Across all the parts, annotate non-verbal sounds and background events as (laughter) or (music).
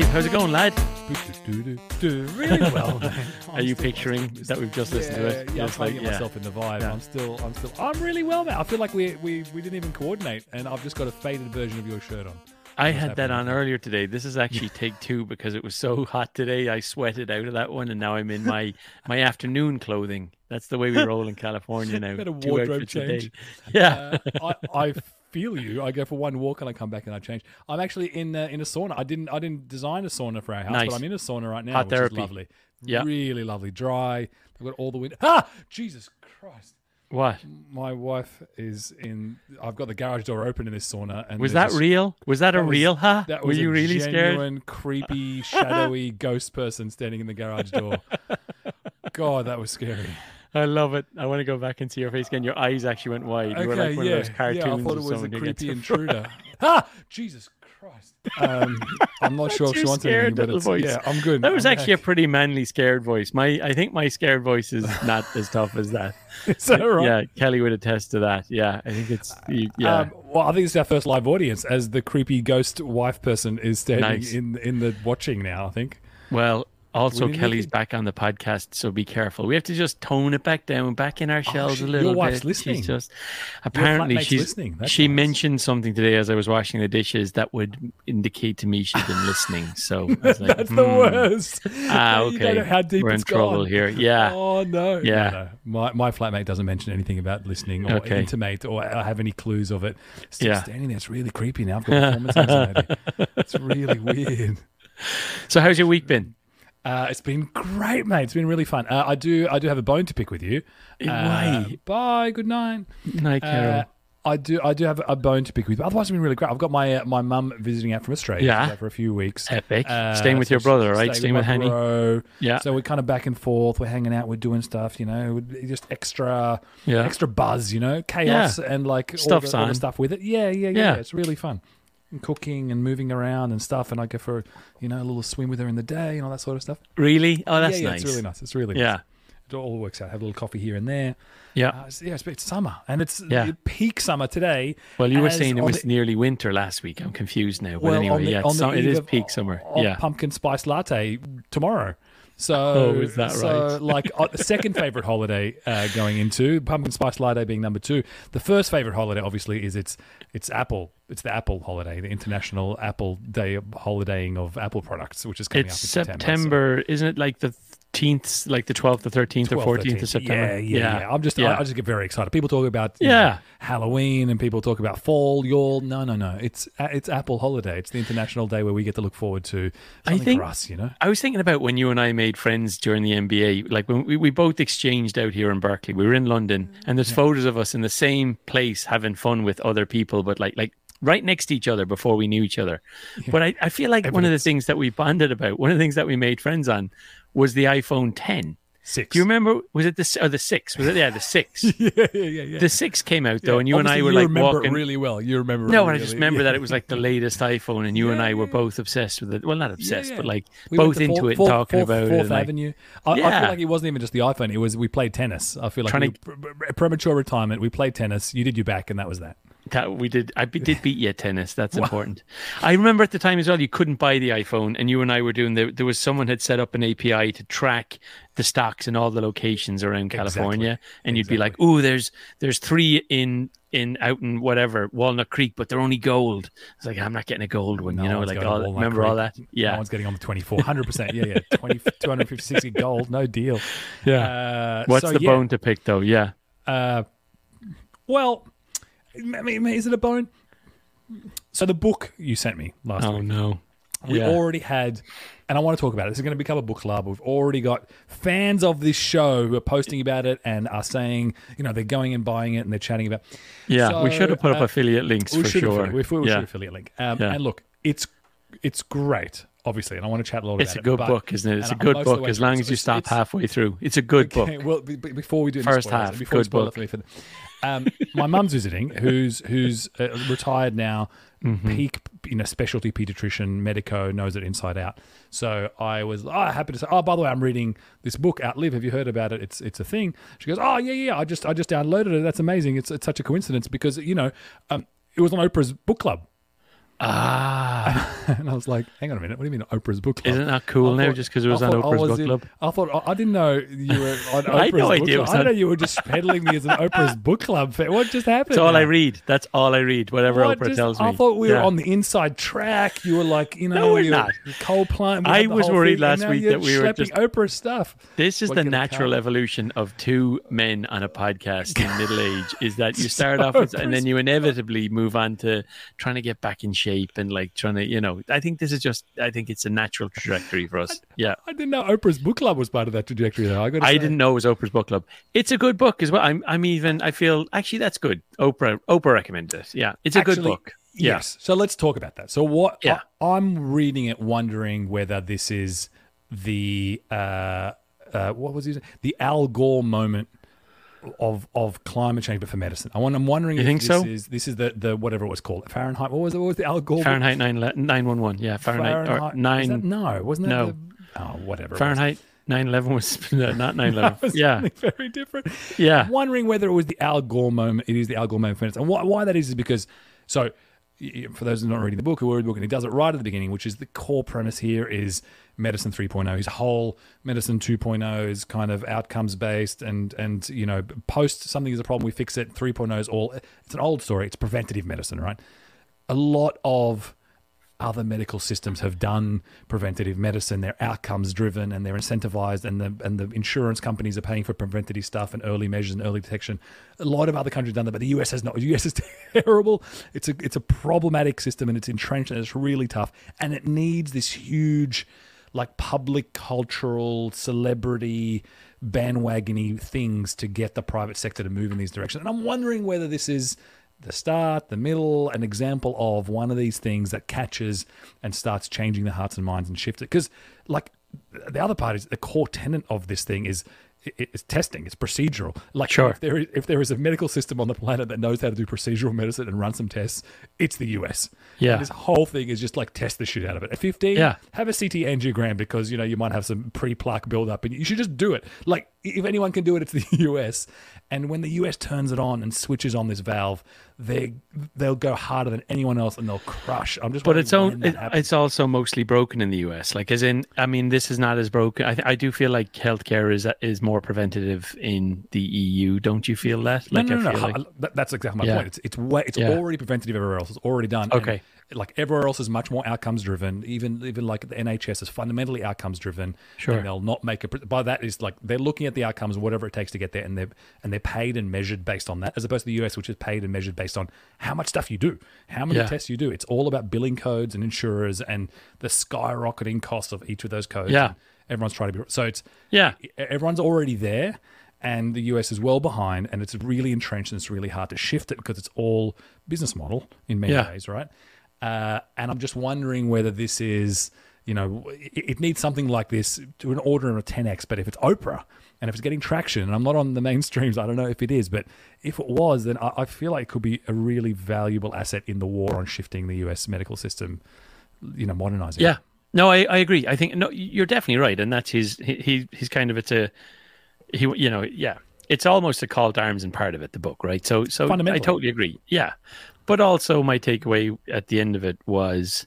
live. How's it going, lad? really well. (laughs) Are you picturing that we've just listened to it? Yeah, yeah, I'm trying to get yeah. myself in the vibe. Yeah. I'm still, I'm still, I'm really well, man. I feel like we, we, we didn't even coordinate, and I've just got a faded version of your shirt on. I What's had that on earlier today. This is actually take two because it was so hot today. I sweated out of that one, and now I'm in my (laughs) my afternoon clothing. That's the way we roll in California now. (laughs) Wardrobe outfits a day. change. Yeah. Uh, I, I feel you. I go for one walk and I come back and I change. I'm actually in uh, in a sauna. I didn't I didn't design a sauna for our house, Nice. but I'm in a sauna right now, Hot which therapy. is lovely. Yeah. really lovely, dry. I've got all the wind. Ah, Jesus Christ. what My wife is in. I've got the garage door open in this sauna, and was that this- real? Was that, a was- real? Huh? That Were was you a really scared? genuine, creepy, shadowy (laughs) ghost person standing in the garage door. God, that was scary. I love it. I want to go back and see your face again. Your eyes actually went wide. You were like one yeah, of those cartoons yeah. I thought it was a someone who gets creepy intruder. (laughs) ah, Jesus Christ. Um, I'm not (laughs) sure if she your wants scared anything, but little it's, voice. yeah, I'm good. That was I'm actually a pretty manly scared voice. My I think my scared voice is not as tough as that. (laughs) Is that right? Yeah, Kelly would attest to that. Yeah, I think it's yeah. Um, well, I think it's our first live audience as the creepy ghost wife person is standing Nice. in in the watching now. I think. well, also Kelly's back on the podcast, so be careful. We have to just tone it back down, back in our shells Oh, she- a your little wife's bit. listening. She's just apparently she's listening. That's she nice. mentioned something today as I was washing the dishes that would indicate to me she's been listening. So I was like, That's the hmm. worst. Ah, okay. how deep We're in trouble gone. here. Yeah. Oh no. Yeah. No, no. My my flatmate doesn't mention anything about listening or Okay. intimate or have any clues of it. Still Yeah. standing there. It's really creepy now. I've got performance anxiety. (laughs) it's really weird. So how's your week been? Uh, it's been great, mate. It's been really fun. Uh, I do I do have a bone to pick with you. Uh, bye. Good night. Night, Carol. Uh, I do. I do have a bone to pick with. you. Otherwise, it's been really great. I've got my uh, my mum visiting out from Australia. Yeah. For a few weeks. Epic. Uh, Staying with so your brother, right? Staying with my Henny. bro. Yeah. So we're kind of back and forth. We're hanging out. We're doing stuff. You know, just extra, Yeah. extra buzz. You know, chaos and like all the, all the stuff with it. Yeah, yeah, yeah, Yeah. It's really fun. And cooking and moving around and stuff. And I go for you know a little swim with her in the day and all that sort of stuff. Really? Oh, that's yeah, yeah, nice. It's really nice. It's really Yeah. nice. It all works out. Have a little coffee here and there. Yeah. Uh, it's, yeah, it's, it's summer and it's Yeah. peak summer today. Well, you were saying it was the- nearly winter last week. I'm confused now. But well, anyway, the, yeah, it's the eve of- peak summer. Yeah. pumpkin spice latte tomorrow. So, (laughs) Oh, is that so, right? (laughs) like, uh, second favorite holiday uh, going into pumpkin spice latte being number two. The first favorite holiday, obviously, is it's it's Apple. It's the Apple holiday, the International Apple Day holidaying of Apple products, which is coming It's up in September. so- September, isn't it? Like the 13th, like the 12th, the 13th, or 12th, 14th of September. Yeah, yeah, yeah. I'm just, Yeah. I, I just get very excited. People talk about you know, Yeah. Halloween and people talk about fall, y'all. No, no, no. It's it's Apple holiday. It's the international day where we get to look forward to something think- for us. You know. I was thinking about when you and I made friends during the MBA. Like when we, we both exchanged out here in Berkeley. We were in London, and there's photos of us in the same place having fun with other people, but like like right next to each other before we knew each other. But I, I feel like one of the things that we bonded about, one of the things that we made friends on, was the iPhone 10. Six. Do you remember? Was it the or the six? Was it yeah the six? (laughs) yeah, yeah, yeah, yeah. The six came out though, and you and I were like remember walking. it really well. You remember. no, it and I just remember yeah. that it (laughs) was like the latest iPhone, and you and I were yeah. both obsessed with it. Well, not obsessed, yeah. but like We both into Fourth- it, Fourth- talking Fourth- about it. Fourth like- Avenue. I, I Yeah. feel like it wasn't even just the iPhone. It was we played tennis. I feel like we, pre- premature retirement. We played tennis. You did your back, and that was that. That we did. I did beat you at tennis. That's important. I remember at the time as well. You couldn't buy the iPhone, and you and I were doing. The, there was someone had set up an API to track the stocks in all the locations around California, and you'd be like, "Oh, there's there's three in in out in whatever Walnut Creek, but they're only gold." It's like I'm not getting a gold one, No you know, like all, remember all that? Yeah, No one's getting on the 24. 100%. Yeah, yeah. (laughs) 20, 250, gold. No deal. yeah. Uh, What's so, the yeah, bone to pick though? Yeah, Uh, well, is it a bone? So the book you sent me last Oh week, no. we yeah. already had, and I want to talk about it. This is going to become a book club. We've already got fans of this show who are posting about it and are saying, you know, they're going and buying it and they're chatting about. yeah, we should have put up uh, affiliate links we for should sure. Affiliate, we, we yeah. should affiliate link. Um, Yeah. And look, it's it's great, obviously, and I want to chat a lot It's about it. It's a good but- book, isn't it? It's a good most of the book as long as you stop halfway through. It's a good book. Well, b- before we do First spoilers, half, before good book. For me for the- um, my mum's visiting, who's who's uh, retired now, Mm-hmm. peak you know specialty pediatrician, medico, knows it inside out. So I was oh, happy to say, oh, by the way, I'm reading this book, Outlive. Have you heard about it? It's it's a thing. She goes, oh yeah yeah, I just I just downloaded it. That's amazing. It's it's such a coincidence because you know um, it was on Oprah's book club. Ah, (laughs) and I was like, hang on a minute, what do you mean Oprah's book club? Isn't that cool I now thought- just because it was I on Oprah's was book in- club? I thought I didn't know you were (laughs) on Oprah's I had no book idea club. I on- know you were just peddling me as an (laughs) Oprah's book club fan. What just happened? That's all I read. That's all I read. Whatever What? Oprah Just- tells me. I thought we were Yeah. on the inside track. You were like, you know, No, we're were not. coal plant. we I was worried thing, last week that we were just- Oprah stuff. This is What the natural evolution of two men on a podcast in middle age. Is that you start off and then you inevitably move on to trying to get back in shape and like trying to, you know. I think this is just. I think it's a natural trajectory for us. (laughs) Yeah. I didn't know Oprah's book club was part of that trajectory. Though I got. I didn't know it was Oprah's book club. It's a good book as well. I'm, I'm even. I feel actually that's good. Oprah, Oprah recommended it. Yeah, it's a good book. Yeah. Yes. So let's talk about that. So what? Yeah. I, am reading it, wondering whether this is the uh, uh, what was it? The Al Gore moment of of climate change, but for medicine. I want, I'm wondering You if think this so? is this is the the whatever it was called Fahrenheit. What was it? What was the Al Gore? Fahrenheit nine nine one one. Yeah, Fahrenheit, that- nine no, wasn't that? no. The, oh, whatever. Fahrenheit nine eleven was (laughs) no, not 9-11 (laughs) was Yeah, very different. yeah. Wondering whether it was the Al Gore moment. It is the Al Gore moment. And why, why that is is because, so for those who are not reading the book, are reading the book, and he does it right at the beginning, which is the core premise here is medicine 3.0. His whole medicine 2.0 is kind of outcomes based and, and you know, post something is a problem, we fix it. 3.0 is all, it's an old story. It's preventative medicine, right? A lot of other medical systems have done preventative medicine. They're outcomes driven and they're incentivized, and the and the insurance companies are paying for preventative stuff and early measures and early detection. A lot of other countries have done that, but the US has not. The US is (laughs) terrible. It's a it's a problematic system and it's entrenched and it's really tough. And it needs this huge, like public cultural celebrity bandwagony things to get the private sector to move in these directions. And I'm wondering whether this is the start, the middle, an example of one of these things that catches and starts changing the hearts and minds and shifts it. Because, like, the other part is the core tenet of this thing is it's testing. It's procedural. Like, Sure. if there is, if there is a medical system on the planet that knows how to do procedural medicine and run some tests, it's the US. Yeah. And this whole thing is just like test the shit out of it. At 15, Yeah. have a CT angiogram because you know you might have some pre-plaque buildup, and you should just do it. Like if anyone can do it, it's the (laughs) US. And when the US turns it on and switches on this valve, they they'll go harder than anyone else, and they'll crush. I'm just. But it's own, it, it's also mostly broken in the US. Like, as in, I mean, this is not as broken. I, th- I do feel like healthcare is is more preventative in the EU. Don't you feel that? No, Like, no, I no, feel no. like- That- That's exactly my Yeah. point. It's it's way, it's Yeah. already preventative everywhere else. It's already done. Okay. Like everywhere else is much more outcomes driven. Even even like the NHS is fundamentally outcomes driven. Sure. And they'll not make a by that is like they're looking at the outcomes whatever it takes to get there, and they're and they're paid and measured based on that, as opposed to the US, which is paid and measured based on how much stuff you do, how many Yeah. tests you do. It's all about billing codes and insurers and the skyrocketing costs of each of those codes. Yeah. And everyone's trying to be so it's yeah, everyone's already there and the US is well behind and it's really entrenched and it's really hard to shift it because it's all business model in many Yeah. ways, right? Uh, and I'm just wondering whether this is, you know, it, it needs something like this to an order of a 10x. But if it's Oprah and if it's getting traction, and I'm not on the mainstreams, I don't know if it is, but if it was, then I, I feel like it could be a really valuable asset in the war on shifting the US medical system, you know, modernizing. it. yeah. No, I, I agree. I think no, you're definitely right, and that's his. He, he he's kind of it's a he. You know, yeah. It's almost a call to arms and part of it, the book, right? So, so I totally agree. Yeah, but also my takeaway at the end of it was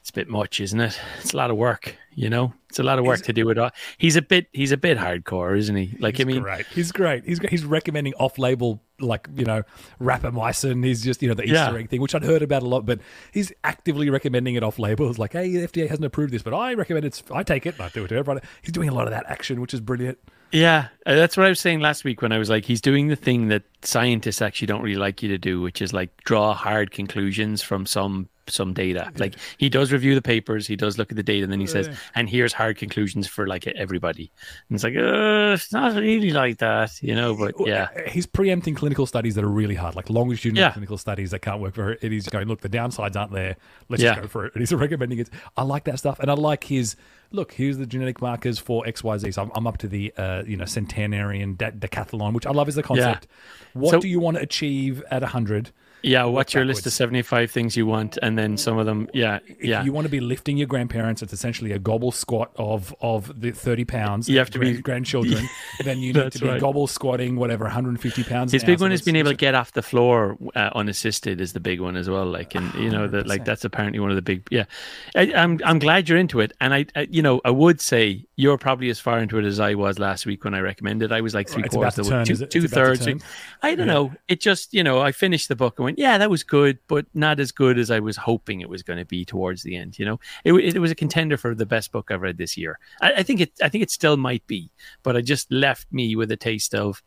it's a bit much, isn't it? It's a lot of work, you know. It's a lot of work to do it all. He's a bit he's a bit hardcore, isn't he? Like He's I mean, great. He's great. He's he's recommending off-label, like you know, rapamycin. He's just you know the Easter Yeah. egg thing, which I'd heard about a lot, but he's actively recommending it off-label. It's like, hey, the FDA hasn't approved this, but I recommend it. I take it. and I do it to everybody. He's doing a lot of that action, which is brilliant. Yeah, uh, that's what I was saying last week when I was like, he's doing the thing that scientists actually don't really like you to do, which is like draw hard conclusions from some some data. Like he does review the papers, he does look at the data, and then he says, and here's hard conclusions for like everybody. And it's like, uh, it's not really like that, you know. But yeah, he's preempting clinical studies that are really hard, like longitudinal Yeah. clinical studies that can't work for it. He's going, look, the downsides aren't there. Let's Yeah. just go for it. And he's recommending it. I like that stuff, and I like his look. Here's the genetic markers for X, Y, Z. So I'm, I'm up to the uh, you know centenarian de- decathlon, which I love as a concept. What So- do you want to achieve at 100? Yeah, what's your list of 75 things you want? And then some of them, yeah, If yeah. you want to be lifting your grandparents, it's essentially a goblet squat of of the thirty pounds. You have to grand- be- grandchildren. (laughs) then you need to be right. goblet squatting whatever 150 pounds. His big one is being able to get off the floor uh, unassisted is the big one as well. Like, and you know that like that's apparently one of the big. Yeah, I, I'm I'm glad you're into it, and I, I you know I would say you're probably as far into it as I was last week when I recommended. I was like three about quarters to of the way, turn, two, is it? It's two thirds. I don't know. It just you know I finished the book and went, yeah, that was good, but not as good as I was hoping it was going to be towards the end. You know, it, it was a contender for the best book I've read this year. I, I think it I think it still might be, but it just left me with a taste of,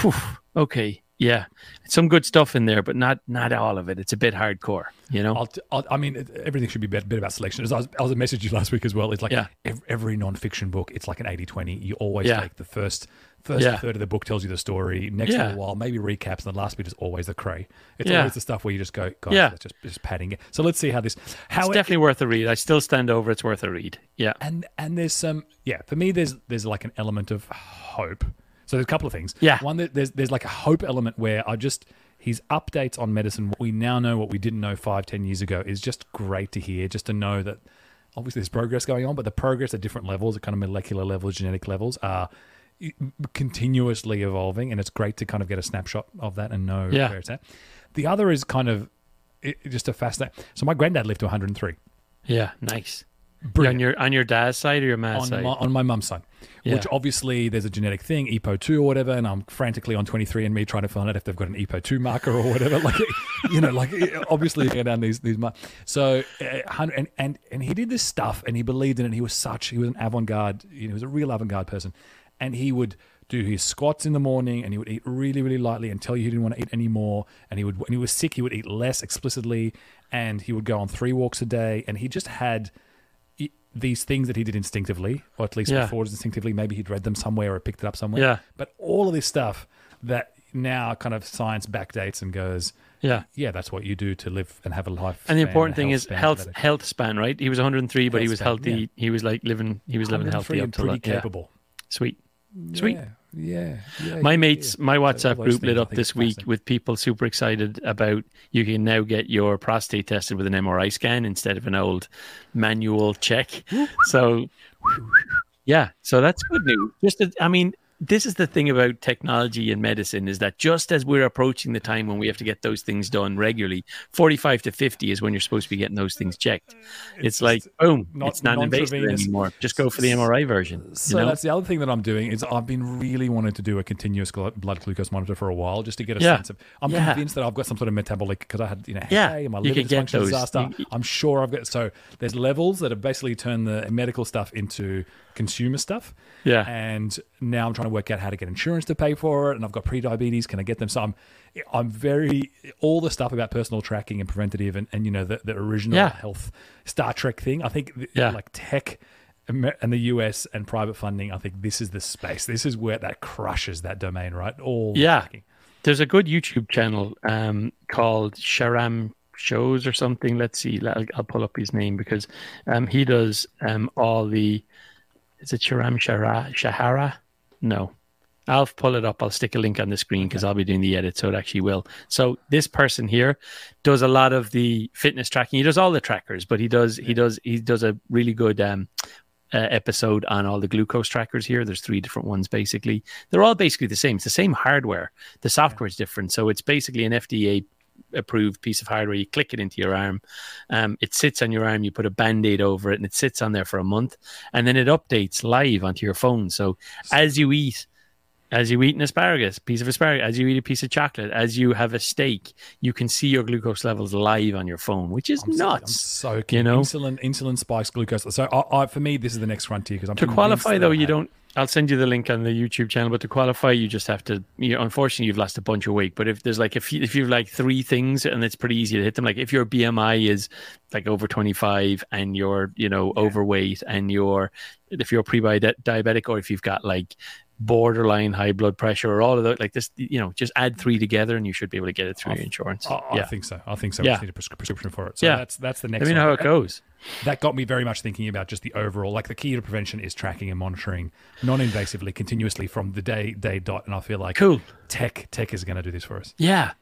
whew, okay, yeah, some good stuff in there, but not not all of it. It's a bit hardcore, you know. I'll, t- I'll, I mean, it- everything should be a bit, bit about selection. As I was, I was messaged you last week as well. It's like Yeah. ev- every non-fiction book, it's like an 80-20. You always Yeah. take the first first Yeah. third of the book tells you the story. Next Yeah. little while, maybe recaps, and the last bit is always the cray. It's Yeah. always the stuff where you just go, guys, Yeah. let's just just padding it. So let's see how this how It's it, definitely worth a read. I still stand over. It's worth a read. Yeah, and and there's some yeah for me there's there's like an element of hope so there's a couple of things Yeah. one that there's there's like a hope element where i just his updates on medicine what we now know what we didn't know five ten years ago is just great to hear just to know that obviously there's progress going on but the progress at different levels at kind of molecular levels genetic levels are continuously evolving and it's great to kind of get a snapshot of that and know Yeah. where it's at the other is kind of it, just a fascinating so my granddad lived to 103 yeah, nice. Brilliant. On your on your dad's side or your mom's on side? my, on my mum's side, Yeah. which obviously there's a genetic thing, EPO2 or whatever, and I'm frantically on 23andMe trying to find out if they've got an EPO2 marker or whatever. (laughs) Like, you know, like obviously you go down these these mar- So, uh, and and and he did this stuff, and he believed in it. And he was such he was an avant-garde, you know, he was a real avant-garde person, and he would do his squats in the morning, and he would eat really really lightly and tell you he didn't want to eat anymore. And he would when he was sick, he would eat less explicitly, and he would go on three walks a day, and he just had these things that he did instinctively, or at least Yeah. before instinctively. Maybe he'd read them somewhere or picked it up somewhere. Yeah. But all of this stuff that now kind of science backdates and goes, yeah. yeah, that's what you do to live and have a life. And the important thing is health better. health span, right? He was 103, but he was span, healthy. yeah. He was like living. He was living healthy up pretty that. Capable. Sweet. Sweet. Yeah, yeah, yeah. My yeah, mates, my WhatsApp group lit up this week with people super excited about you can now get your prostate tested with an MRI scan instead of an old manual check. so, yeah, so that's good news. Just, I mean, this is the thing about technology and medicine is that just as we're approaching the time when we have to get those things done regularly, 45 to 50 is when you're supposed to be getting those things checked. It's, just like, boom, not- it's not invasive anymore. Just go for the MRI version. So you know? that's the other thing that I'm doing is I've been really wanting to do a continuous blood glucose monitor for a while just to get a Yeah. sense of. I'm Yeah. convinced that I've got some sort of metabolic because I had you know Yeah, hey, my you liver dysfunction those. disaster. You- I'm sure I've got so there's levels that have basically turned the medical stuff into consumer stuff. Yeah. and now I'm trying to work out how to get insurance to pay for it. And I've got pre-diabetes. Can I get them? So I'm I'm very all the stuff about personal tracking and preventative and, and you know the, the original Yeah. health Star Trek thing. I think th- Yeah. like tech and the US and private funding, I think this is the space. This is where that crushes that domain, right? All Yeah. tracking. There's a good YouTube channel um, called Sharam Shows or something. Let's see. I'll, I'll pull up his name because um, he does um, all the. Is it Sharam Shara, Shahara? No. I'll pull it up. I'll stick a link on the screen because I'll be doing the edit, so it actually will. So this person here does a lot of the fitness tracking. He does all the trackers, but he does he does he does a really good um, uh, episode on all the glucose trackers here. There's three different ones basically. They're all basically the same. It's the same hardware. The software is different. So it's basically an FDA approved piece of hardware. You click it into your arm. Um, it sits on your arm. You put a band aid over it and it sits on there for a month. And then it updates live onto your phone. So as you eat, as you eat an asparagus, piece of asparagus, as you eat a piece of chocolate, as you have a steak, you can see your glucose levels live on your phone, which is I'm so- I'm nuts. so you know? insulin, insulin spikes glucose. So I, I, for me, this is the next frontier because I'm to qualify though you don't i'll send you the link on the youtube channel but to qualify you just have to you unfortunately you've lost a bunch of weight but if there's like if you if you've like three things and it's pretty easy to hit them like if your bmi is like over 25 and you're you know overweight and you're if you're pre-diabetic or if you've got like borderline high blood pressure or all of that like this you know just add three together and you should be able to get it through your insurance I, I yeah think so. I think so. Yeah. I just need a prescri- prescription for it. So Yeah. that's that's the next. let me know one. how it goes that got me very much thinking about just the overall like the key to prevention is tracking and monitoring non-invasively continuously from the day day dot and i feel like Cool. tech tech is going to do this for us. Yeah,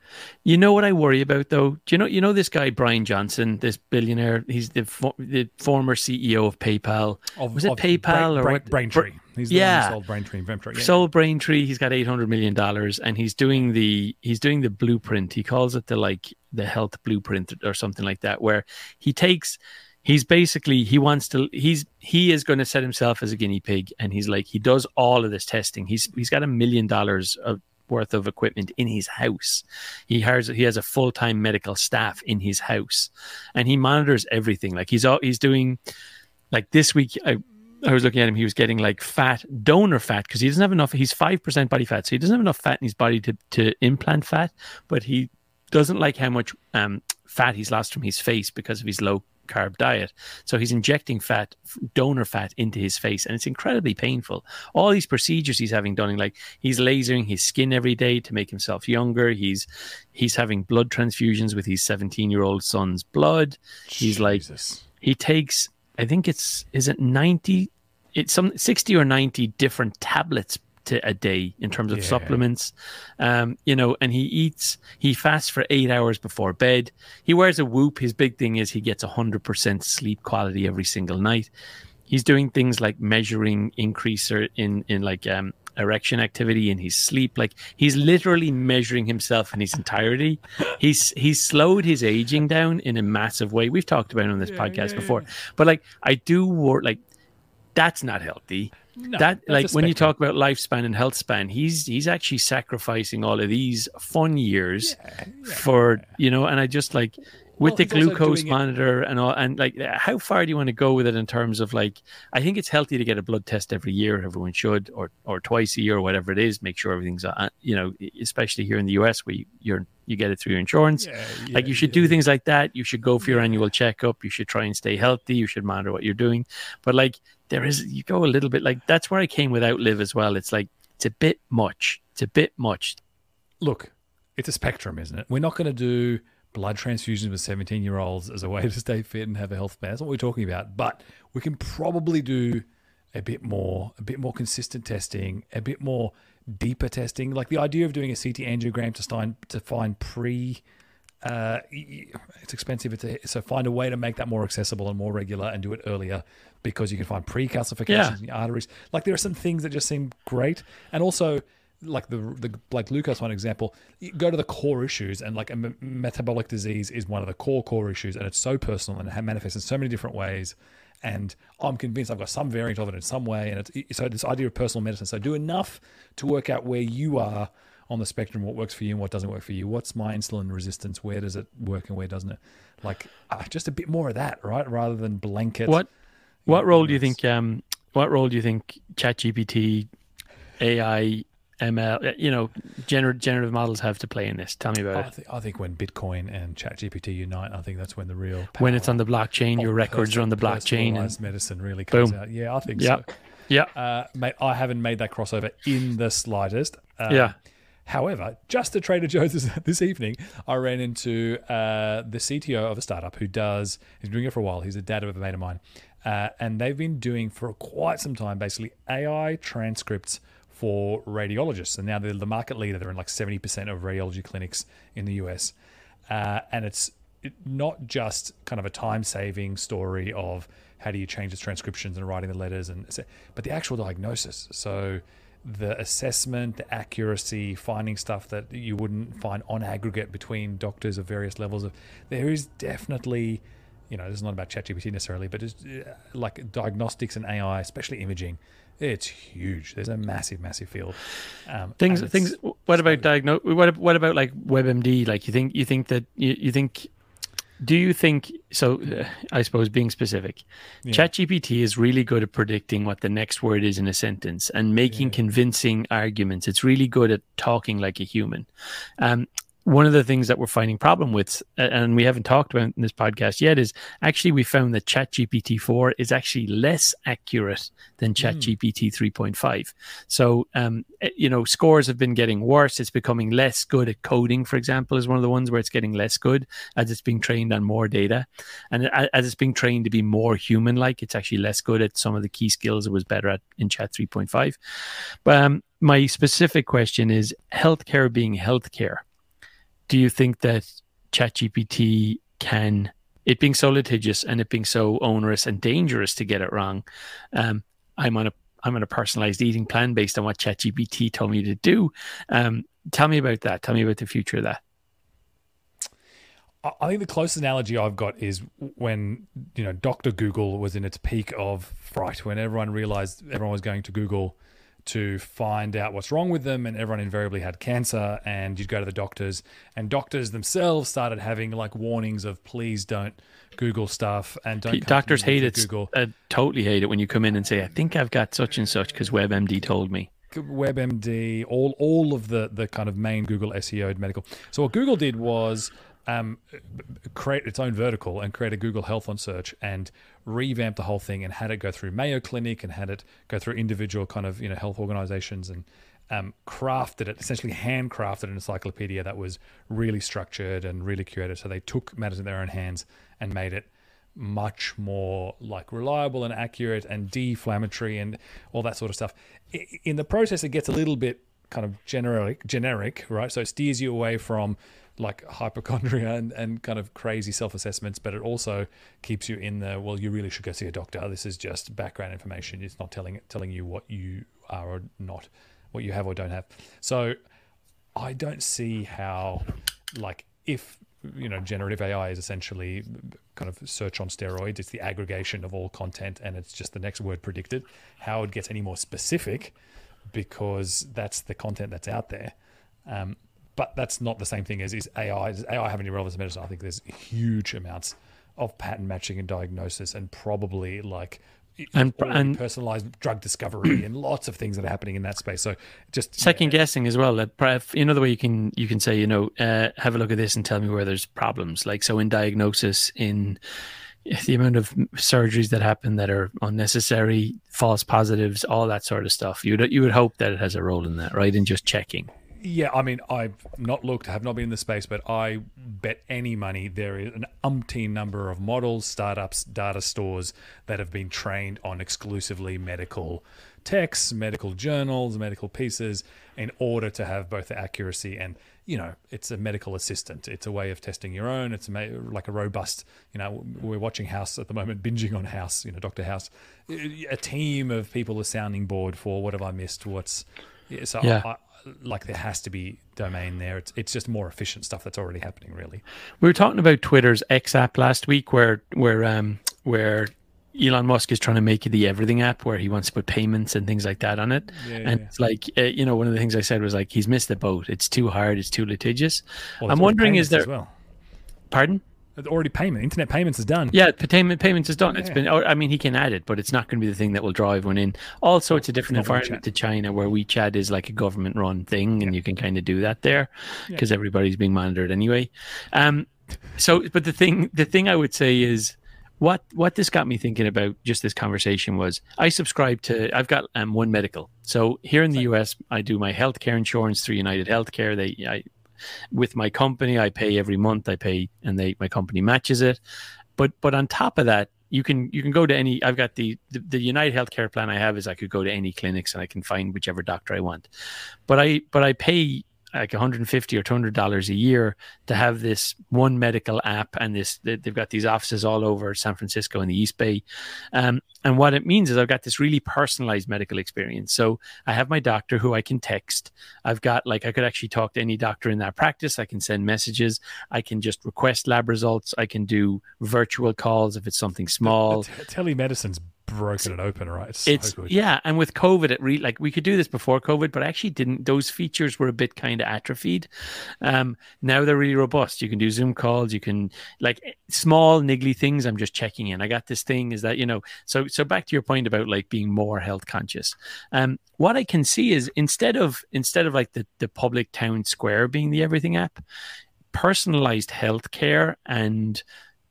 you know what I worry about though. Do you know you know this guy Brian Johnson, this billionaire? He's the for, the former CEO of PayPal. Of, Was it PayPal or Brain? Braintree? He's the Yeah. one who sold Braintree. Yeah. Sold Braintree. He's got eight hundred million dollars, and he's doing the he's doing the blueprint. He calls it the like the health blueprint or something like that, where he takes. He's basically he wants to he's he is going to set himself as a guinea pig, and he's like he does all of this testing. He's he's got a million dollars of worth of equipment in his house. He hires he has a full time medical staff in his house, and he monitors everything. Like he's all he's doing. Like this week, I I was looking at him. He was getting like fat, donor fat, because he doesn't have enough. He's five percent body fat, so he doesn't have enough fat in his body to to implant fat. But he doesn't like how much um, fat he's lost from his face because of his low carb diet. So he's injecting fat, donor fat, into his face, and it's incredibly painful. All these procedures he's having done, like he's lasering his skin every day to make himself younger. He's he's having blood transfusions with his seventeen year old son's blood. He's like he takes i think it's is it 90 it's some 60 or 90 different tablets to a day in terms of Yeah. supplements. Um you know and he eats he fasts for eight hours before bed. He wears a whoop. His big thing is he gets 100% sleep quality every single night. He's doing things like measuring increase in in like um erection activity in his sleep. Like he's literally measuring himself in his entirety. He's he's slowed his aging down in a massive way. We've talked about it on this podcast before. but like i do work like that's not healthy No, that like when you talk about lifespan and health span he's he's actually sacrificing all of these fun years for you know and i just like with Well, the glucose doing it- monitor and all and like how far do you want to go with it in terms of like i think it's healthy to get a blood test every year everyone should or or twice a year or whatever it is make sure everything's uh, you know especially here in the us where you, you're you get it through your insurance. Yeah, like you should yeah. do things like that. You should go for your annual checkup. You should try and stay healthy. You should monitor what you're doing. But like there is you go a little bit like that's where i came with outlive as well. It's like it's a bit much. It's a bit much. Look, it's a spectrum, isn't it? We're not going to do blood transfusions with 17 year olds as a way to stay fit and have a health span. That's what we're talking about. But we can probably do a bit more, a bit more consistent testing, a bit more deeper testing. Like the idea of doing a CT angiogram to find to find pre. Uh, it's expensive. It's so find a way to make that more accessible and more regular, and do it earlier because you can find pre-calcifications Yeah. in your arteries. Like there are some things that just seem great, and also like the the like glucose one example, go to the core issues, and like a m- metabolic disease is one of the core core issues, and it's so personal and it manifests in so many different ways. And I'm convinced I've got some variant of it in some way, and it's so this idea of personal medicine. So do enough to work out where you are on the spectrum, what works for you and what doesn't work for you. What's my insulin resistance? Where does it work and where doesn't it? Like uh, just a bit more of that, right? Rather than blanket. what what role do you think um what role do you think ChatGPT, AI, ML, uh, you know, gener- generative models have to play in this? Tell me about I, it. th- I think when Bitcoin and ChatGPT unite, I think that's when the real When it's on the blockchain, your records are on the blockchain. And, medicine really comes Boom. out. Yeah, I think Yeah. so. yeah, Uh, mate, I haven't made that crossover in the slightest. Um, Yeah. However, just at Trader Joe's this, (laughs) this evening, I ran into uh, the CTO of a startup who does, he's been doing it for a while. He's a dad of a mate of mine. Uh, and they've been doing for quite some time basically AI transcripts for radiologists. And now they're the market leader. They're in like 70% of radiology clinics in the US. Uh, and it's not just kind of a time saving story of how do you change the transcriptions and writing the letters and but the actual diagnosis so the assessment the accuracy finding stuff that you wouldn't find on aggregate between doctors of various levels of there is definitely you know this is not about ChatGPT necessarily but it's uh, like diagnostics and AI especially imaging it's huge. There's a massive massive field. Um, things things what about diagnose what what about like webmd? Like you think you think that you, you think do you think so uh, i suppose being specific Yeah. chatgpt is really good at predicting what the next word is in a sentence and making Yeah. convincing arguments. It's really good at talking like a human. Um one of the things that we're finding problem with, and we haven't talked about in this podcast yet, is actually we found that ChatGPT 4 is actually less accurate than hmm. ChatGPT mm. 3.5. So, um, eh, you know, scores have been getting worse. It's becoming less good at coding, for example, is one of the ones where it's getting less good as it's being trained on more data. And as it's being trained to be more human like, it's actually less good at some of the key skills it was better at in Chat 3.5. But um, my specific question is healthcare being healthcare do you think that ChatGPT can, it being so litigious and it being so onerous and dangerous to get it wrong? Um, I'm on a I'm on a personalized eating plan based on what ChatGPT told me to do. Um, tell me about that. Tell me about the future of that. I think the closest analogy I've got is when you know Doctor Google was in its peak of fright, when everyone realized everyone was going to Google to find out what's wrong with them, and everyone invariably had cancer. And you'd go to the doctors, and doctors themselves started having like warnings of please don't Google stuff and don't. Doctors hate it. Google. Uh, totally hate it when you come in and say, "I think I've got such and such" because WebMD told me. WebMD, all all of the the kind of main Google SEO medical. So what Google did was um, create its own vertical and create a Google Health on search and revamp the whole thing and had it go through Mayo Clinic and had it go through individual kind of you know health organizations and um, crafted it essentially handcrafted an encyclopedia that was really structured and really curated. So they took matters in their own hands and made it much more like reliable and accurate and deflammatory and all that sort of stuff. In the process, it gets a little bit kind of generic, generic, right? So it steers you away from like hypochondria and, and kind of crazy self assessments, but it also keeps you in the well, you really should go see a doctor. This is just background information. It's not telling telling you what you are or not, what you have or don't have. So I don't see how like if you know generative AI is essentially kind of search on steroids. It's the aggregation of all content and it's just the next word predicted. How it gets any more specific because that's the content that's out there. Um, but that's not the same thing as is AI. Does AI have any relevance to medicine? I think there's huge amounts of pattern matching and diagnosis, and probably like and, and personalized drug discovery and (clears throat) lots of things that are happening in that space. So just second yeah. guessing as well. That another way you can you can say you know uh, have a look at this and tell me where there's problems. Like so in diagnosis in the amount of surgeries that happen that are unnecessary, false positives, all that sort of stuff. You you would hope that it has a role in that, right? In just checking. Yeah, I mean, I've not looked, have not been in the space, but I bet any money there is an umpteen number of models, startups, data stores that have been trained on exclusively medical texts, medical journals, medical pieces in order to have both the accuracy and, you know, it's a medical assistant. It's a way of testing your own. It's like a robust, you know, we're watching House at the moment, binging on House, you know, Dr. House. A team of people, a sounding board for what have I missed? What's, so yeah. I, like there has to be domain there. It's it's just more efficient stuff that's already happening. Really, we were talking about Twitter's X app last week, where where um where Elon Musk is trying to make the everything app where he wants to put payments and things like that on it. Yeah, and yeah. it's like, uh, you know, one of the things I said was like, he's missed the boat. It's too hard. It's too litigious. Well, I'm wondering, is there, well. pardon? Already payment. Internet payments is done. Yeah, payment payments is done. Yeah. It's been. I mean, he can add it, but it's not going to be the thing that will draw everyone in. Also, it's a different environment to China, where WeChat is like a government-run thing, and yeah. you can kind of do that there because yeah. everybody's being monitored anyway. Um, so, but the thing, the thing I would say is. What what this got me thinking about just this conversation was I subscribe to I've got um, one medical so here in the U.S. I do my healthcare insurance through United Healthcare they I with my company. I pay every month. I pay, and they my company matches it. But but on top of that, you can you can go to any. I've got the, the the United Healthcare plan I have is I could go to any clinics and I can find whichever doctor I want. But I but I pay like 150 or 200 dollars a year to have this one medical app and this they've got these offices all over san francisco and the east bay. Um, and what it means is i've got this really personalized medical experience. So i have my doctor who i can text. I've got like i could actually talk to any doctor in that practice. I can send messages. I can just request lab results. I can do virtual calls if it's something small. telemedicine's broken it open, right? It's, it's so yeah, and with COVID, it really like we could do this before COVID, but I actually didn't. Those features were a bit kind of atrophied. Um, now they're really robust. You can do Zoom calls. You can like small niggly things. I'm just checking in. I got this thing. Is that you know? So so back to your point about like being more health conscious. Um, what I can see is instead of instead of like the the public town square being the everything app, personalized healthcare and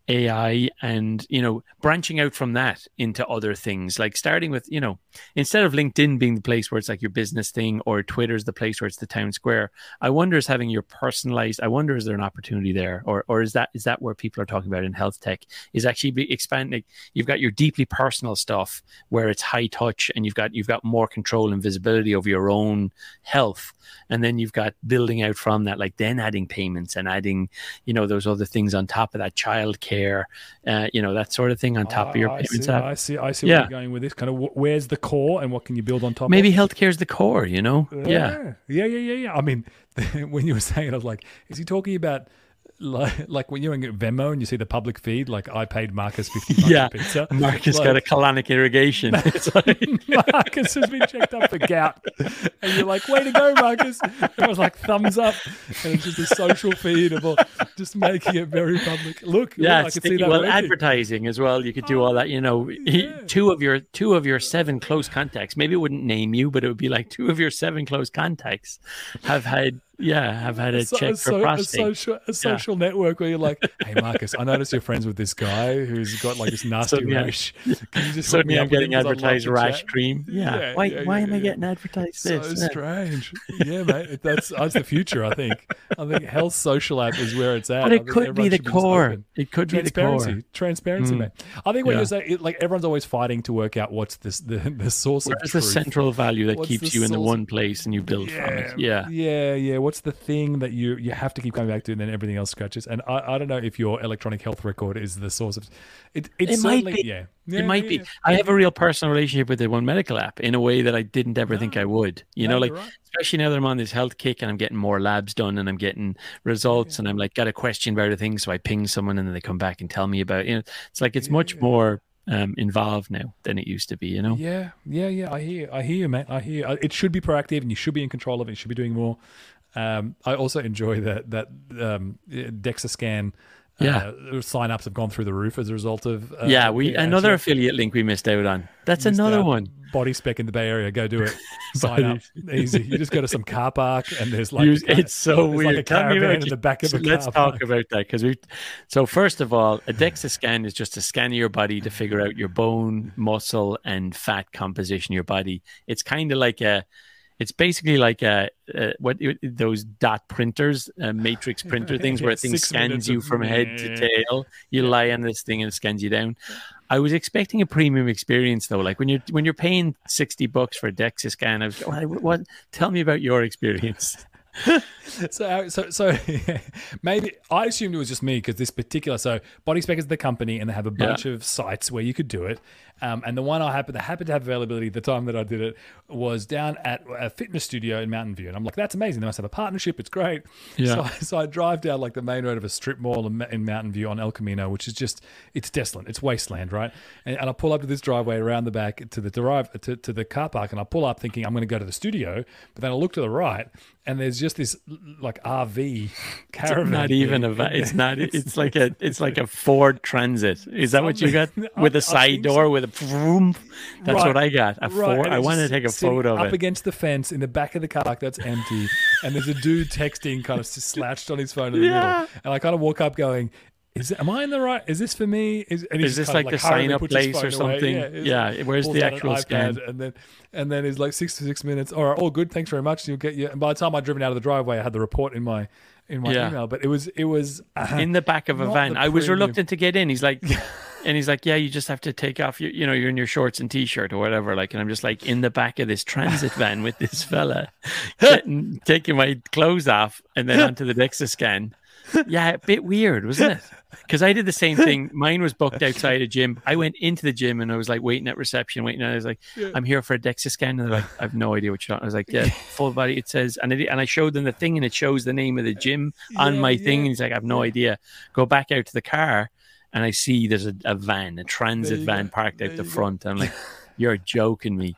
AI and you know branching out from that into other things like starting with you know instead of LinkedIn being the place where it's like your business thing or Twitter's the place where it's the town square I wonder is having your personalized I wonder is there an opportunity there? Or or is that is that where people are talking about in health tech is actually be expanding you've got your deeply personal stuff where it's high touch and you've got you've got more control and visibility over your own health. And then you've got building out from that like then adding payments and adding you know those other things on top of that child care uh, you know that sort of thing on top of your I payments see, app I see. I see Yeah. where you're going with this. Kind of, where's the core, and what can you build on top? maybe of? healthcare is the core you know yeah yeah, yeah, yeah, yeah. I mean, (laughs) when you were saying it, I was like, is he talking about like, (laughs) like when you're in Venmo and you see the public feed, like I paid Marcus fifty bucks Yeah. for pizza. (laughs) Marcus Like, got a colonic irrigation (laughs) it's like Marcus has been checked up for gout, and you're like, "Way to go, Marcus!" It was like thumbs up, and it's just a social feed of all, just making it very public. Look, yeah, look, I can see that well, working. advertising as well. You could do oh, all that. You know, yeah. two of your two of your seven close contacts. Maybe it wouldn't name you, but it would be like two of your seven close contacts have had yeah have had a So- check so- for a prostate. social, a social network where you're like, "Hey, Marcus, I noticed you're friends with this guy who's got like this nasty Suddenly I'm- rash. Can you just hook me I'm getting him 'cause I'd advertised rash chat?" cream. Yeah. Yeah, why? yeah, why yeah, am I getting advertised So this? Yeah. strange. Yeah, mate. That's that's the future. I think. I think health social app is where it's at. But it could be the core. It could be the core. transparency, Mm. mate. I think what Yeah. you're saying, it, like everyone's always fighting to work out what's this the the source of Where's the truth. central value that What's keeps you in the one place and you build from it? Yeah. yeah, yeah. What's the thing that you you have to keep coming back to, and then everything else scratches? And I, I don't know if your electronic health record is the source of it. It, It might be. Yeah, it might yeah, be. yeah. I have a real personal relationship with the One Medical app in a way that I didn't ever think ah, I would. You No, know, like right. especially now that I'm on this health kick and I'm getting more labs done and I'm getting results and I'm like got a question about a thing, so I ping someone and then they come back and tell me about. You know, it's like it's much more um, involved now than it used to be. You know. Yeah, yeah, yeah. I hear, I hear you, mate. I hear. Uh, it should be proactive, and you should be in control of it. You should be doing more. Um, I also enjoy that that um, DEXA scan. Yeah. uh, sign-ups have gone through the roof as a result of. Uh, yeah, we another affiliate link we missed out on. That's another one. Body spec in the Bay Area. Go do it. (laughs) Sign up. Easy. You just go to some car park, and there's like car- it's so there's weird. Like a caravan in it. the back of a let's talk park. about that because we. So first of all, a DEXA scan is just a scan of your body to figure out your bone, muscle, and fat composition your body. It's kind of like a. It's basically like a, uh what those dot printers, uh, matrix (laughs) printer things, where it thing scans you from head to tail. You lie on this thing and it scans you down. I was expecting a premium experience though. Like when you're when you're paying sixty bucks for a DEXA scan, I was what, what? Tell me about your experience. (laughs) so, uh, so, so (laughs) maybe I assumed it was just me because this particular. So, Body Spec is the company, and they have a bunch of sites where you could do it. Um, and the one I happened, that happened to have availability at the time that I did it was down at a fitness studio in Mountain View, and I'm like, that's amazing. They must have a partnership. It's great. Yeah. So, I, (laughs) so I drive down like the main road of a strip mall in, in Mountain View on El Camino, which is just it's desolate. It's wasteland, right? And, and I pull up to this driveway around the back to the drive to, to the car park, and I pull up thinking I'm going to go to the studio, but then I look to the right, and there's just this like RV caravan. It's not even a it's not (laughs) it's, like a it's like a (laughs) ford transit is that what you got with a side door with a vroom that's Right. what i got a Right, and i it's wanted to take a photo of up it against the fence in the back of the car park that's empty, and there's a dude texting, kind of slouched on his phone in the Yeah. middle, and I kind of walk up going. Is it, am I in the right? Is this for me? Is, Is this like of the sign-up place or phone away. something? Yeah, where's the an actual iPad, scan? And then and then he's like six to six minutes. All right, all good. Thanks very much. You'll get you. And by the time I'd driven out of the driveway, I had the report in my in my Yeah. email. But it was it was uh, in the back of a van i was reluctant to get in he's like (laughs) and he's like yeah you just have to take off your you know you're in your shorts and t-shirt or whatever like and i'm just like in the back of this transit van with this fella (laughs) getting, taking my clothes off and then onto the dexa scan yeah a bit weird wasn't it because I did the same thing. Mine was booked outside a gym. I went into the gym and I was like waiting at reception, waiting. And I was like, "I'm here for a DEXA scan." And they're like, "I have no idea what you're talking." I was like, "Yeah, full body." It says, and it, and I showed them the thing, and it shows the name of the gym on Yeah, my thing. And he's like, "I have no idea." Go back out to the car. And I see there's a, a van, a transit van go. parked There out the you go. front. I'm like, you're joking me.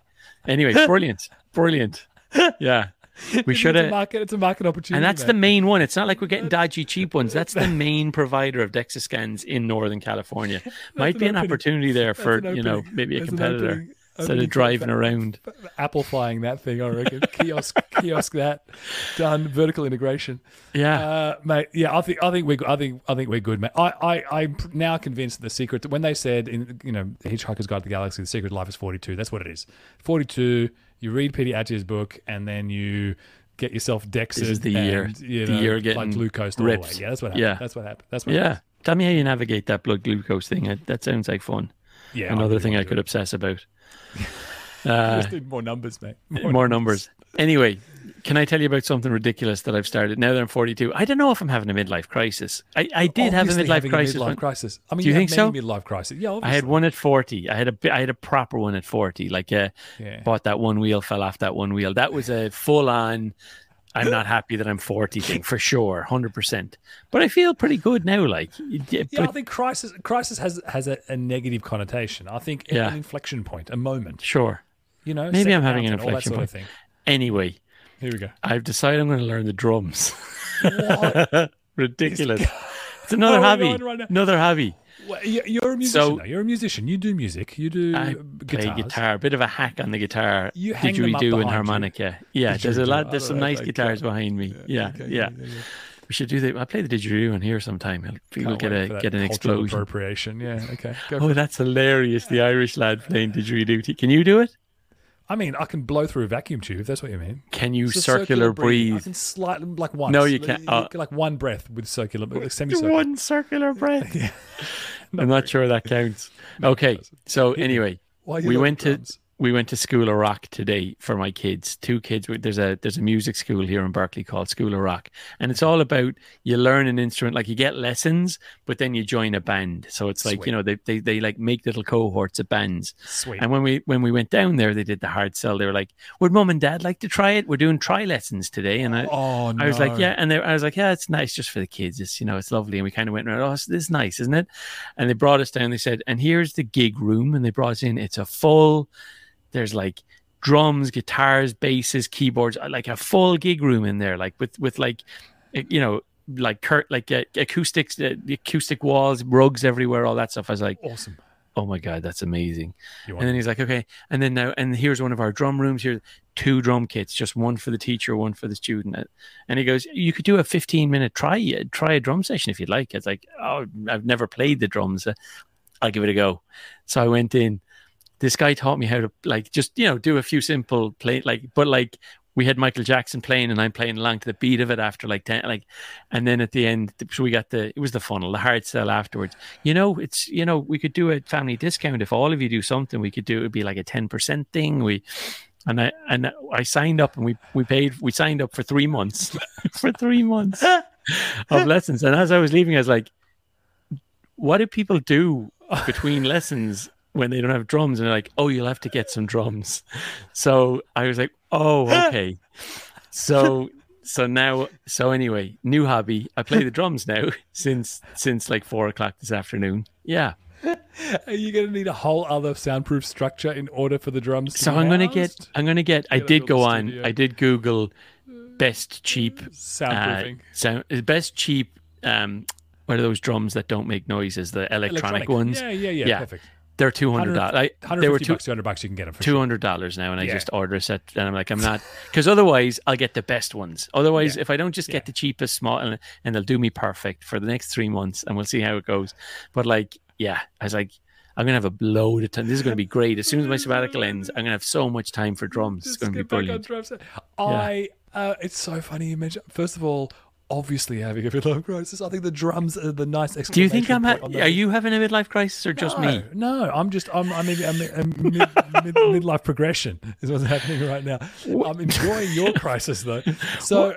Anyway, (laughs) brilliant, brilliant. Yeah, (laughs) we should have. market. It's a market opportunity. And that's man. the main one. It's not like we're getting dodgy cheap ones. That's the (laughs) main provider of DEXA scans in Northern California. Might an be an opening. opportunity there for an you know maybe a That's competitor instead of driving around. Apple flying that thing. I reckon (laughs) kiosk, kiosk that done. Vertical integration. Yeah, Uh, mate, yeah, I think I think we I think I think we're good, mate. I I I'm now convinced that the secret when they said in you know Hitchhiker's Guide to the Galaxy, the secret of life is 42. That's what it is. 42. You read Peter Attia's book, and then you get yourself Dexed. This is the year. and, you The know, year like getting glucose all the ripped. Yeah, that's what happened. Yeah. that's what happened. That's what yeah. Tell me how you navigate that blood glucose thing. That sounds like fun. Yeah, Another thing I could it. obsess about. Uh, Just need more numbers, mate. (laughs) more numbers. Anyway, can I tell you about something ridiculous that I've started now that I'm 42? I don't know if I'm having a midlife crisis. I, I did have a midlife crisis. midlife when- crisis. I mean, Do you you, think so? midlife crisis. Yeah, obviously. I had one at 40. I had a I had a proper one at 40. Like uh, Yeah. bought that one wheel, fell off that one wheel. That was a full on. I'm not happy that I'm 40 thing for sure, 100%. But I feel pretty good now. Like, yeah, Yeah, I think crisis crisis has has a, a negative connotation. I think Yeah. an inflection point, a moment. sure. You know, Maybe I'm having an mountain, all that inflection of point. thing. Anyway, Here we go. I've decided I'm going to learn the drums. What? (laughs) Ridiculous. It's another hobby. right another hobby. Well, you- You're a musician. So-. You're a musician. You do music. You do I play guitar, a bit of a hack on the guitar, You hang didgeridoo and behind you. harmonica. Yeah, there's a lot. There's some Alright, nice guitars behind me. Yeah, Okay, yeah. We should do that. I play the didgeridoo on here sometime. Can't get a get an explosion. appropriation. Yeah. Okay. Oh, that's hilarious! The Irish lad playing didgeridoo. Can you do it? I mean, I can blow through a vacuum tube. If that's what you mean. Can you a circular, breathe? I can slightly like once. No, you can't. Uh, like one breath with circular, like semicircular. One circular (laughs) breath. (laughs) Not I'm not sure that counts. Okay, so anyway, Why we went to drums? We went to School of Rock today for my kids. Two kids. There's a there's a music school here in Berkeley called School of Rock, and it's all about you learn an instrument. Like you get lessons, but then you join a band. So it's like Sweet. you know they, they they like make little cohorts of bands. Sweet. And when we when we went down there, they did the hard sell. They were like, "Would mom and dad like to try it? We're doing try lessons today." And I, oh no. I was like, yeah, and they, I was like, yeah, it's nice just for the kids. It's you know, it's lovely, and we kind of went around. Oh, this is nice, isn't it? And they brought us down. They said, and here's the gig room, and they brought us in. It's a full. There's like drums, guitars, basses, keyboards, uh, like a full gig room in there, like with with like, uh, you know, like curt like uh, acoustics, uh, the acoustic walls, rugs everywhere, all that stuff. I was like, Awesome. oh my god, that's amazing. And then he's like, okay. And then now, and here's one of our drum rooms. Here's two drum kits, just one for the teacher, one for the student. And he goes, you could do a 15 minute try, try a drum session if you'd like. It's like, oh, I've never played the drums. I'll give it a go. So I went in. This guy taught me how to like just you know do a few simple play like, but like we had Michael Jackson playing and I'm playing along to the beat of it after like ten like, and then at the end, so we got the it was the funnel, the hard sell afterwards you know, it's you know, we could do a family discount if all of you do something. We could do it would be like a ten percent thing. We and I and I signed up and we we paid we signed up for three months (laughs) for three months of (laughs) lessons. And as I was leaving, I was like, what do people do between lessons when they don't have drums? And they're like, oh, you'll have to get some drums. (laughs) So I was like, oh, (laughs) okay. So so now so anyway, new hobby. I play the drums now (laughs) since since like four o'clock this afternoon. Yeah. Are you going to need a whole other soundproof structure in order for the drums? To So I'm gonna get? I'm gonna get I did go on studio. I did Google best cheap uh, soundproofing. sound best cheap um what are those drums that don't make noises the electronic, ones Yeah, yeah, yeah, Yeah. Perfect. They're two hundred dollars they were 150 two 200 bucks, you can get them for two hundred dollars now, and I just order a set, and I'm like, I'm (laughs) not, because otherwise I'll get the best ones. Otherwise, Yeah. if I don't just Yeah. get the cheapest small, and, and they'll do me perfect for the next three months, and we'll see how it goes. But like, yeah, I was like, I'm gonna have a load of time. This is gonna be great. As soon as my sabbatical ends, I'm gonna have so much time for drums. It's gonna be get back on brilliant. drums. I, uh, it's so funny you mentioned, first of all, obviously having a (laughs) midlife crisis. I think the drums are the nice Do you think I'm? Ha- the- are you having a midlife crisis or just me? No, I'm just I'm I'm in a, mid, (laughs) mid, midlife progression is what's happening right now. I'm enjoying your (laughs) crisis though. So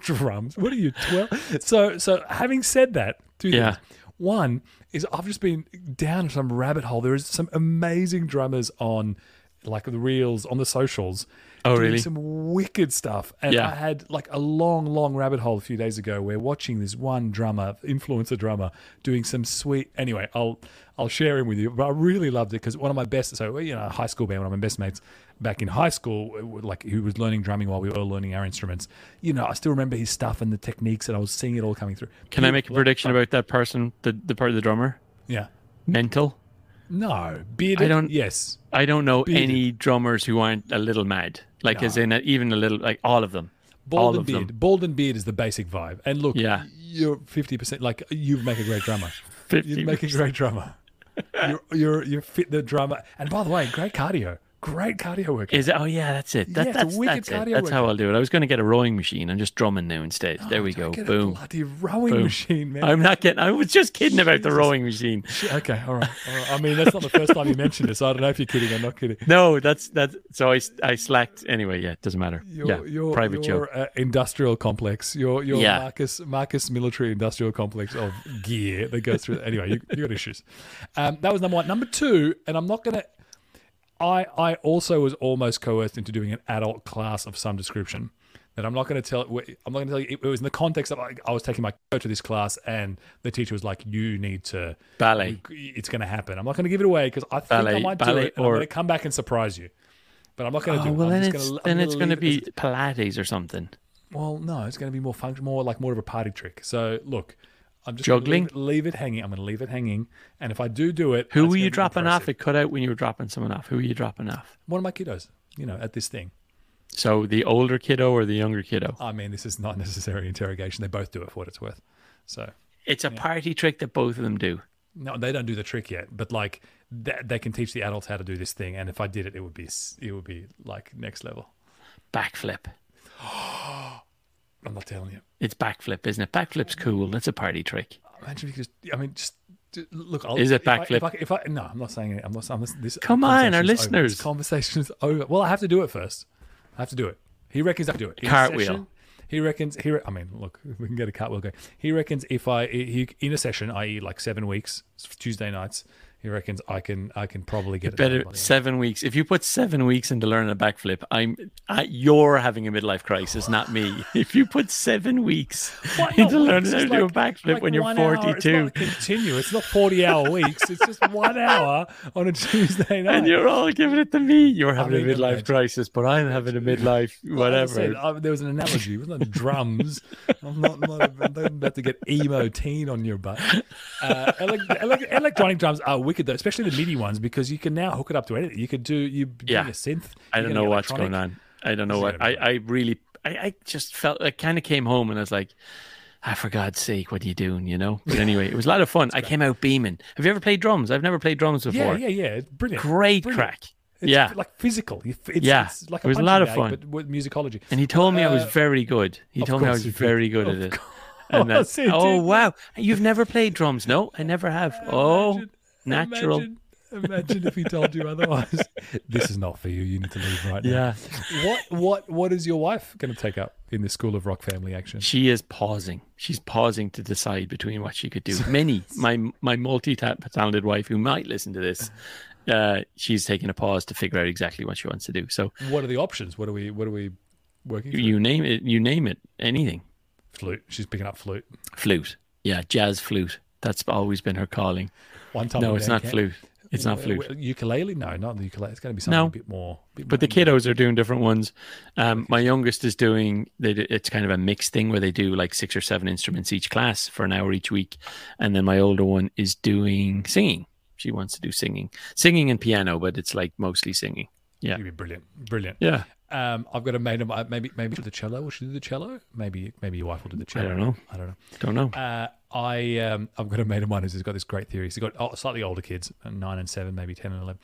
drums. What are you twelve? So so having said that, two Yeah. things. One is I've just been down some rabbit hole. There is some amazing drummers on like the reels on the socials. Oh, doing really? Some wicked stuff. And Yeah. I had like a long, long rabbit hole a few days ago where watching this one drummer, influencer drummer, doing some sweet. Anyway, I'll I'll share him with you. But I really loved it because one of my best, so you know, high school band, one of my best mates back in high school, like who was learning drumming while we were learning our instruments. You know, I still remember his stuff and the techniques, and I was seeing it all coming through. Can I make a prediction about that person, the the part of the drummer? Yeah. Mental. No, bearded. I don't- Yes. I don't know Bearded. any drummers who aren't a little mad. Like as in a, even a little like all of them. Bald all and of beard. them. Bald and beard is the basic vibe. And look, Yeah. you're fifty percent. Like you make a great drummer. (laughs) you make a great drummer. you're, you're you fit the drummer. And by the way, great cardio. Great cardio workout. Is it? Oh yeah, that's it. That, Yeah, that's that's it. That's how. I'll do it. I was going to get a rowing machine. I'm just drumming now instead. there we go. Boom. bloody rowing Boom. machine, man. I'm not getting. I was just kidding about the rowing machine. okay, all right, all right. I mean, that's not the first time you mentioned it, so I don't know if you're kidding I'm not kidding. No, that's that's. So I I slacked anyway. Yeah, it doesn't matter. Your, yeah, your, private your, joke. Uh, industrial complex, your your Yeah. Marcus Marcus military industrial complex of gear that goes through. Anyway, you, you got issues. Um, that was number one. Number two, and I'm not gonna. I I also was almost coerced into doing an adult class of some description. That I'm not going to tell. I'm not going to tell you. It was in the context of like, I was taking my coach to this class, and the teacher was like, "You need to Ballet. It's going to happen." I'm not going to give it away because I think I Ballet- might do it, and I'm going to come back and surprise you. But I'm not going to Oh do well, it. Then it's gonna, then it's going to be Pilates or something. well, no, it's going to be more function, more like more of a party trick. So look, I'm just Juggling? leave, it- leave it hanging. I'm going to leave it hanging, and if I do do it, Who were you dropping off? It cut out when you were dropping someone off. Who were you dropping off? One of my kiddos, you know, at this thing. So the older kiddo or the younger kiddo? I mean, this is not (laughs) necessary interrogation. They both do it for what it's worth. So It's a party trick that both of them do. no, they don't do the trick yet, but like they, they can teach the adults how to do this thing. And if I did it, it would be it would be like next level. Backflip. (gasps) (gasps) Oh, I'm not telling you. It's backflip, isn't it? Backflip's cool. That's a party trick. Imagine if you just. I mean, just. just Look, I'll, Is it if I- backflip? If I, if I, no, I'm not saying it. I'm not. I'm this. Come on, our over. listeners. This conversation's over. Well, I have to do it first. I have to do it. He reckons I have to do it. In Cartwheel. session, he reckons. He. Re- I mean, look, (laughs) we can get a cartwheel going. He reckons if I he, in a session, i.e., like seven weeks, Tuesday nights, he reckons I can I can probably get it. Better seven weeks. If you put seven weeks into learning a backflip, I'm uh, you're having a midlife crisis, not me. (laughs) If you put seven weeks What? into learning how to just do a backflip like when you're one hour. 42, It's not continue. It's not 40 hour (laughs) weeks. It's just one hour on a Tuesday night. and you're all giving it to me, you're having mean, a midlife imagine. crisis, but I'm having a midlife I whatever. said, I- there was an analogy. It wasn't like drums. I'm not, not, I'm not about to get emo teen on your butt. Uh, elec elec electronic drums are wicked though, especially the MIDI ones, because you can now hook it up to anything. You could do you Yeah. a synth. I don't know what's going on. I don't know what. I, I really, I, I just felt, I kind of came home and I was like, ah, for God's sake, what are you doing? You know? But anyway, it was a lot of fun. (laughs) I came out beaming. Have you ever played drums? I've never played drums before. Yeah, yeah, yeah. It's brilliant. Great Brilliant. crack. It's yeah. like physical. It's, Yeah. it's like It was a lot of bag, fun. but with musicology. And he told me I was Uh, very good. He told me I was very good at it. course And (laughs) he oh wow, you've never played drums? No, I never have. Oh, Imagine- natural. Imagine, imagine if he told you otherwise. (laughs) this is not for you. You need to leave right now. Yeah, What what what is your wife going to take up in the School of Rock Family Action? she is pausing. She's pausing to decide between what she could do. Minnie, (laughs) my my multi-talented wife, who might listen to this, uh, she's taking a pause to figure out exactly what she wants to do. So What are the options? What are we what are we working? through? you name it, you name it, anything. flute. She's picking up flute. Flute, yeah, jazz flute. That's always been her calling. One time. No, it's not Bandcamp. flute. It's not Uh, flute. Ukulele? No, not the ukulele. It's going to be something No. a bit more. Bit But the more- kiddos are doing different ones. Um, my youngest is doing. They, do- it's kind of a mixed thing where they do like six or seven instruments each class for an hour each week, and then my older one is doing singing. She wants to do singing, singing and piano, but it's like mostly singing. Yeah, You'd be brilliant, brilliant. yeah. Um, I've got a mate of mine. Maybe maybe the cello. Will she do the cello? Maybe maybe your wife will do the cello. I don't know. I don't know. Don't know. Uh, I um, I've got a mate of mine who's got this great theory. He's got slightly older kids, nine and seven, maybe ten and eleven,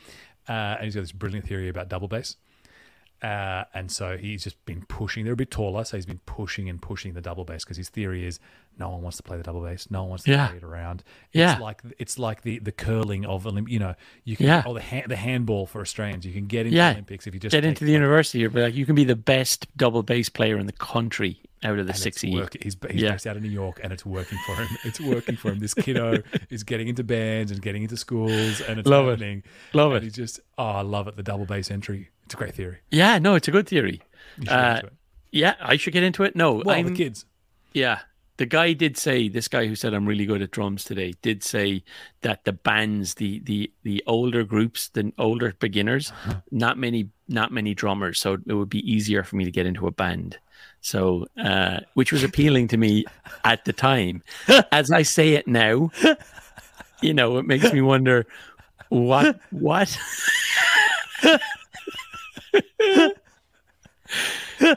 uh, and he's got this brilliant theory about double bass. Uh, and so he's just been pushing. They're a bit taller, so he's been pushing and pushing the double bass because his theory is no one wants to play the double bass, no one wants to Yeah. play it around. Yeah. it's like it's like the the curling of Olymp- you know you can Yeah. or the the handball for Australians. You can get into Yeah. Olympics if you just Get into the university, you're like you can be the best double bass player in the country out of the and six it's E. work- he's he's Yeah. based out of New York, and it's working for him. It's working for him. This kiddo (laughs) is getting into bands and getting into schools, and it's Love it. happening. Love And it. he's just oh, I love it. The double bass entry. It's a great theory. Yeah, no, it's a good theory. Uh, it. Yeah, I should get into it. No, Well, I'm, the kids. Yeah. The guy did say this guy who said I'm really good at drums today did say that the bands, the the the older groups, the older beginners, Uh-huh. not many not many drummers, so it would be easier for me to get into a band. So, uh, which was appealing to me at the time. As I say it now, you know, it makes me wonder what what. (laughs)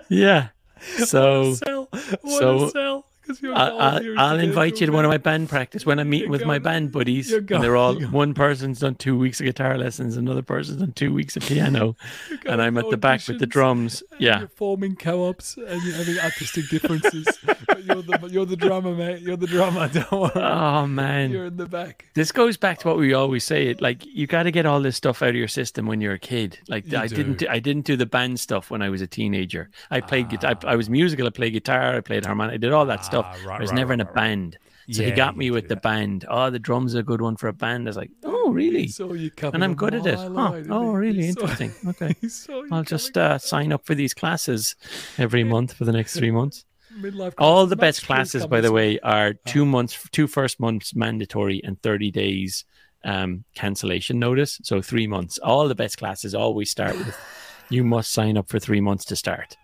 yeah. So sell. What so- a sell. 'Cause your I- goal I'll, here is to I'll invite you to one of my band. practice when I'm meeting with my band buddies. and they're all one person's done two weeks of guitar lessons, another person's done two weeks of (laughs) piano, and I'm at the back with the drums. Yeah, forming co-ops and you're having artistic differences. (laughs) but you're the you're the drummer, mate. You're the drummer. (laughs) Don't worry. Oh man, You're in the back. this goes back to what we always say. It like you got to get all this stuff out of your system when you're a kid. Like You I didn't, do. I didn't do the band stuff when I was a teenager. I played guitar. I, ah. I was musical. I played guitar. I played harmonica. I did all that stuff. Ah, right, I was right, never right, in a band. So he got me with the that. band. Oh, the drums are a good one for a band. I was like, oh, really? Saw you And I'm good at it. Huh. Oh, really He saw- interesting. (laughs) Okay. I'll just uh, sign up for these classes every (laughs) month for the next three months. Midlife All the best classes, by the way, are two months, two first months mandatory and 30 days um, cancellation notice. So three months. All the best classes always start with you must sign up for three months to start.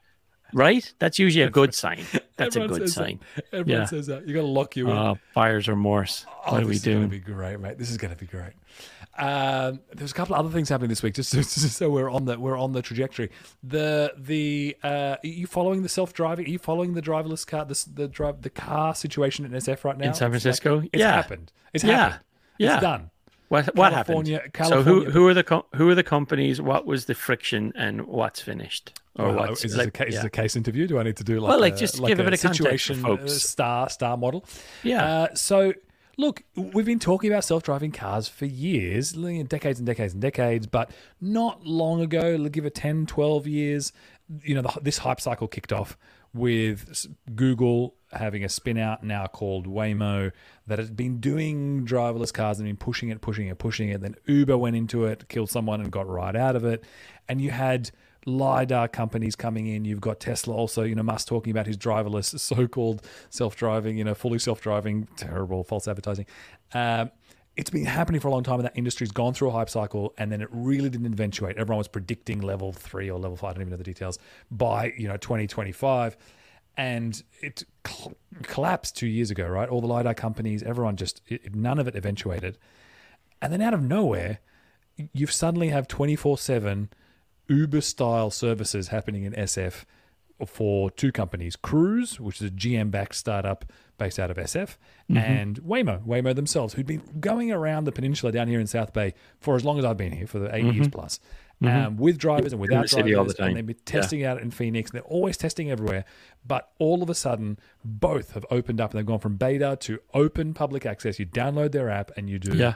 Right? That's usually a good sign. (laughs) That's a good says that. sign. Everyone Yeah. says that. You got to lock you in. Oh, buyer's remorse. Oh, what are we this is going to doing? be great, mate. This is going to be great. Um, there's a couple of other things happening this week, just, so- (laughs) just so we're on the we're on the trajectory. The the uh, are you following the self driving? Are you following the driverless car? The the drive the car situation in SF right now In San It's Francisco? Like, it's happened. It's Yeah. happened. Yeah. It's done. What what California- happened? So who who are the com- who are the companies? What was the friction and what's finished or Well, what's is this, like, a, ca- is yeah. this a case interview? Do I need to do like Well, like, a, just like give a bit of context situation folks. uh, star star model? Yeah. Uh, so look, we've been talking about self-driving cars for years, decades and decades and decades, but not long ago, give it 10, 12 years, you know, the, this hype cycle kicked off with Google having a spin out now called Waymo that has been doing driverless cars and been pushing it, pushing it, pushing it. Then Uber went into it, killed someone, and got right out of it. And you had lidar companies coming in. You've got Tesla also, you know, Musk talking about his driverless, (laughs) so-called self-driving, you know, fully self-driving, terrible false advertising. Um, it's been happening for a long time, and that industry's gone through a hype cycle, and then it really didn't eventuate. Everyone was predicting level three or level five, I don't even know the details, by you know 2025, and it cl- collapsed two years ago. Right, all the lidar companies, everyone just it, none of it eventuated, and then out of nowhere, you've suddenly have 24 7 Uber style services happening in SF for two companies Cruise, which is a GM backed startup based out of SF, Mm-hmm. and Waymo, Waymo themselves, who'd been going around the peninsula down here in South Bay for as long as I've been here, for the 8 years plus, um, with drivers and without Mm-hmm. drivers. the. And they've been testing out in Phoenix. They're always testing everywhere. But all of a sudden, both have opened up and they've gone from beta to open public access. You download their app and you do Yeah.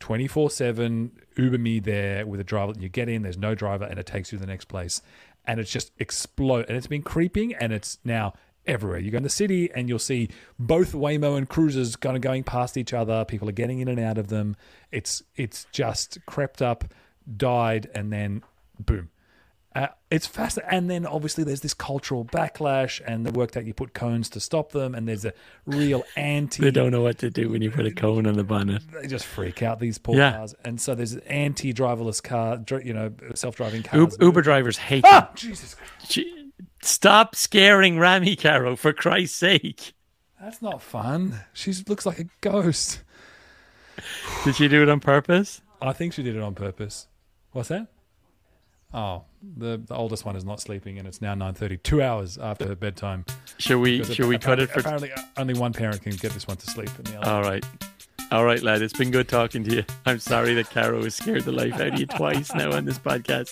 24 7 Uber Me there with a driver. You get in, there's no driver, and it takes you to the next place. And it's just explode. And it's been creeping, and it's now everywhere. You go in the city, and you'll see both Waymo and cruisers kind of going past each other. People are getting in and out of them. It's it's just crept up, died, and then boom. Uh, it's fast, and then obviously there's this cultural backlash, and the work that you put cones to stop them, and there's a real (laughs) anti They don't know what to do when you put a cone on the bonnet. they just freak out these poor Yeah. cars, and so there's anti-driverless car, you know, self-driving Uber, cars. Uber drivers hate Ah, them. Jesus, Christ. Stop scaring Rami Caro for Christ's sake. that's not fun. She looks like a ghost. Did she do it on purpose? I think she did it on purpose. What's that? Oh, the, the oldest one is not sleeping, and it's now nine thirty, two hours after her bedtime. Should we Because should we cut it for apparently uh, only one parent can get this one to sleep. And the other All right. All right, lad. It's been good talking to you. I'm sorry that Caro has scared the life out of you twice now on this podcast.